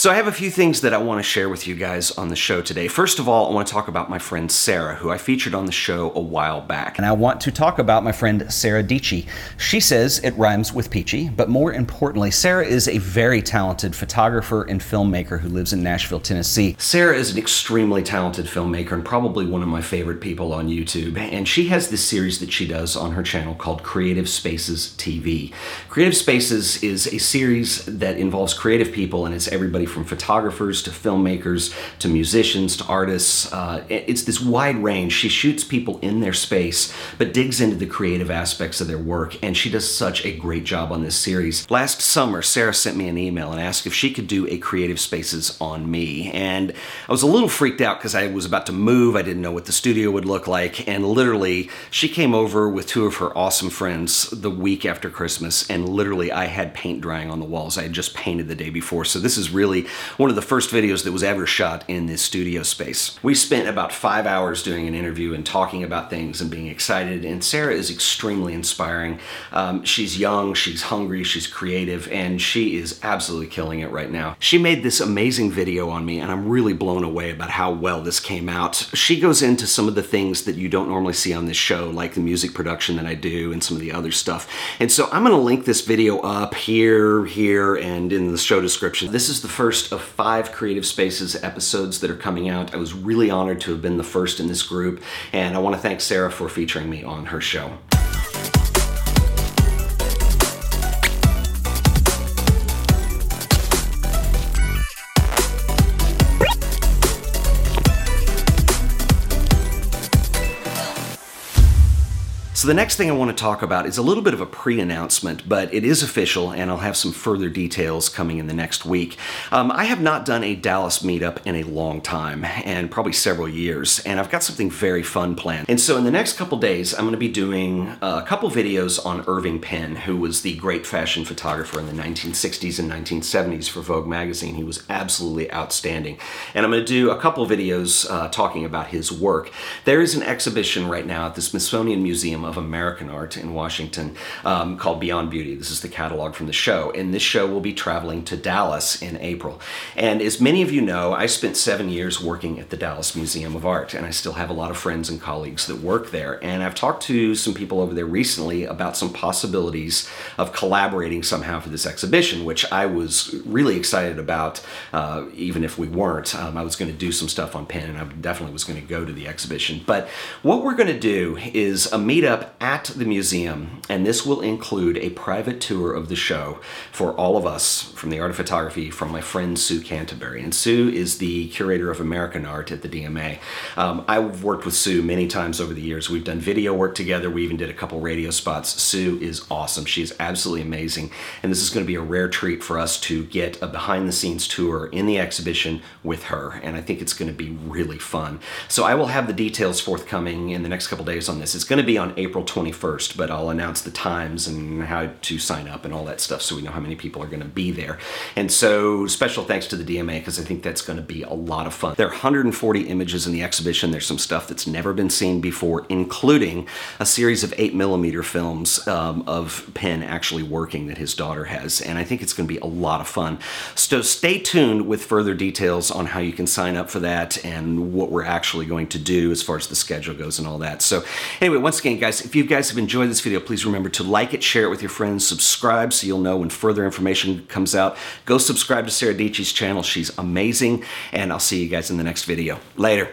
So I have a few things that I want to share with you guys on the show today. First of all, I want to talk about my friend Sara, who I featured on the show a while back. And I want to talk about my friend Sara Dietschy. She says it rhymes with peachy, but more importantly, Sara is a very talented photographer and filmmaker who lives in Nashville, Tennessee. Sara is an extremely talented filmmaker and probably one of my favorite people on YouTube. And she has this series that she does on her channel called Creative Spaces TV. Creative Spaces is a series that involves creative people and it's everybody from photographers to filmmakers to musicians to artists. Uh, it's this wide range. She shoots people in their space, but digs into the creative aspects of their work, and she does such a great job on this series. Last summer, Sara sent me an email and asked if she could do a Creative Spaces on me, and I was a little freaked out because I was about to move. I didn't know what the studio would look like, and literally, she came over with two of her awesome friends the week after Christmas, and literally, I had paint drying on the walls. I had just painted the day before, so this is really one of the first videos that was ever shot in this studio space. We spent about five hours doing an interview and talking about things and being excited, and Sara is extremely inspiring. Um, she's young, she's hungry, she's creative, and she is absolutely killing it right now. She made this amazing video on me, and I'm really blown away about how well this came out. She goes into some of the things that you don't normally see on this show, like the music production that I do and some of the other stuff. And so I'm gonna link this video up here, here, and in the show description. This is the first of five Creative Spaces episodes that are coming out. I was really honored to have been the first in this group, and I want to thank Sara for featuring me on her show. So the next thing I want to talk about is a little bit of a pre-announcement, but it is official and I'll have some further details coming in the next week. Um, I have not done a Dallas meetup in a long time and probably several years, and I've got something very fun planned. And so in the next couple days, I'm going to be doing a couple videos on Irving Penn, who was the great fashion photographer in the 1960s and 1970s for Vogue magazine. He was absolutely outstanding. And I'm going to do a couple videos uh, talking about his work. There is an exhibition right now at the Smithsonian Museum of American Art in Washington um, called Beyond Beauty. This is the catalog from the show. And this show will be traveling to Dallas in April. And as many of you know, I spent seven years working at the Dallas Museum of Art, and I still have a lot of friends and colleagues that work there. And I've talked to some people over there recently about some possibilities of collaborating somehow for this exhibition, which I was really excited about, uh, even if we weren't. Um, I was going to do some stuff on Penn, and I definitely was going to go to the exhibition. But what we're going to do is a meetup up at the museum, and this will include a private tour of the show for all of us from the Art of Photography from my friend Sue Canterbury. And Sue is the curator of American art at the DMA. Um, I've worked with Sue many times over the years. We've done video work together. We even did a couple radio spots. Sue is awesome. She's absolutely amazing. And this is going to be a rare treat for us to get a behind the scenes tour in the exhibition with her. And I think it's going to be really fun. So I will have the details forthcoming in the next couple days on this. It's going to be on April April 21st, but I'll announce the times and how to sign up and all that stuff so we know how many people are going to be there. And so special thanks to the DMA because I think that's going to be a lot of fun. There are 140 images in the exhibition. There's some stuff that's never been seen before, including a series of 8 millimeter films um, of Penn actually working that his daughter has. And I think it's going to be a lot of fun. So stay tuned with further details on how you can sign up for that and what we're actually going to do as far as the schedule goes and all that. So anyway, once again, if you guys have enjoyed this video, please remember to like it, share it with your friends, subscribe so you'll know when further information comes out. Go subscribe to Sara Dietschy's channel. She's amazing. And I'll see you guys in the next video. Later.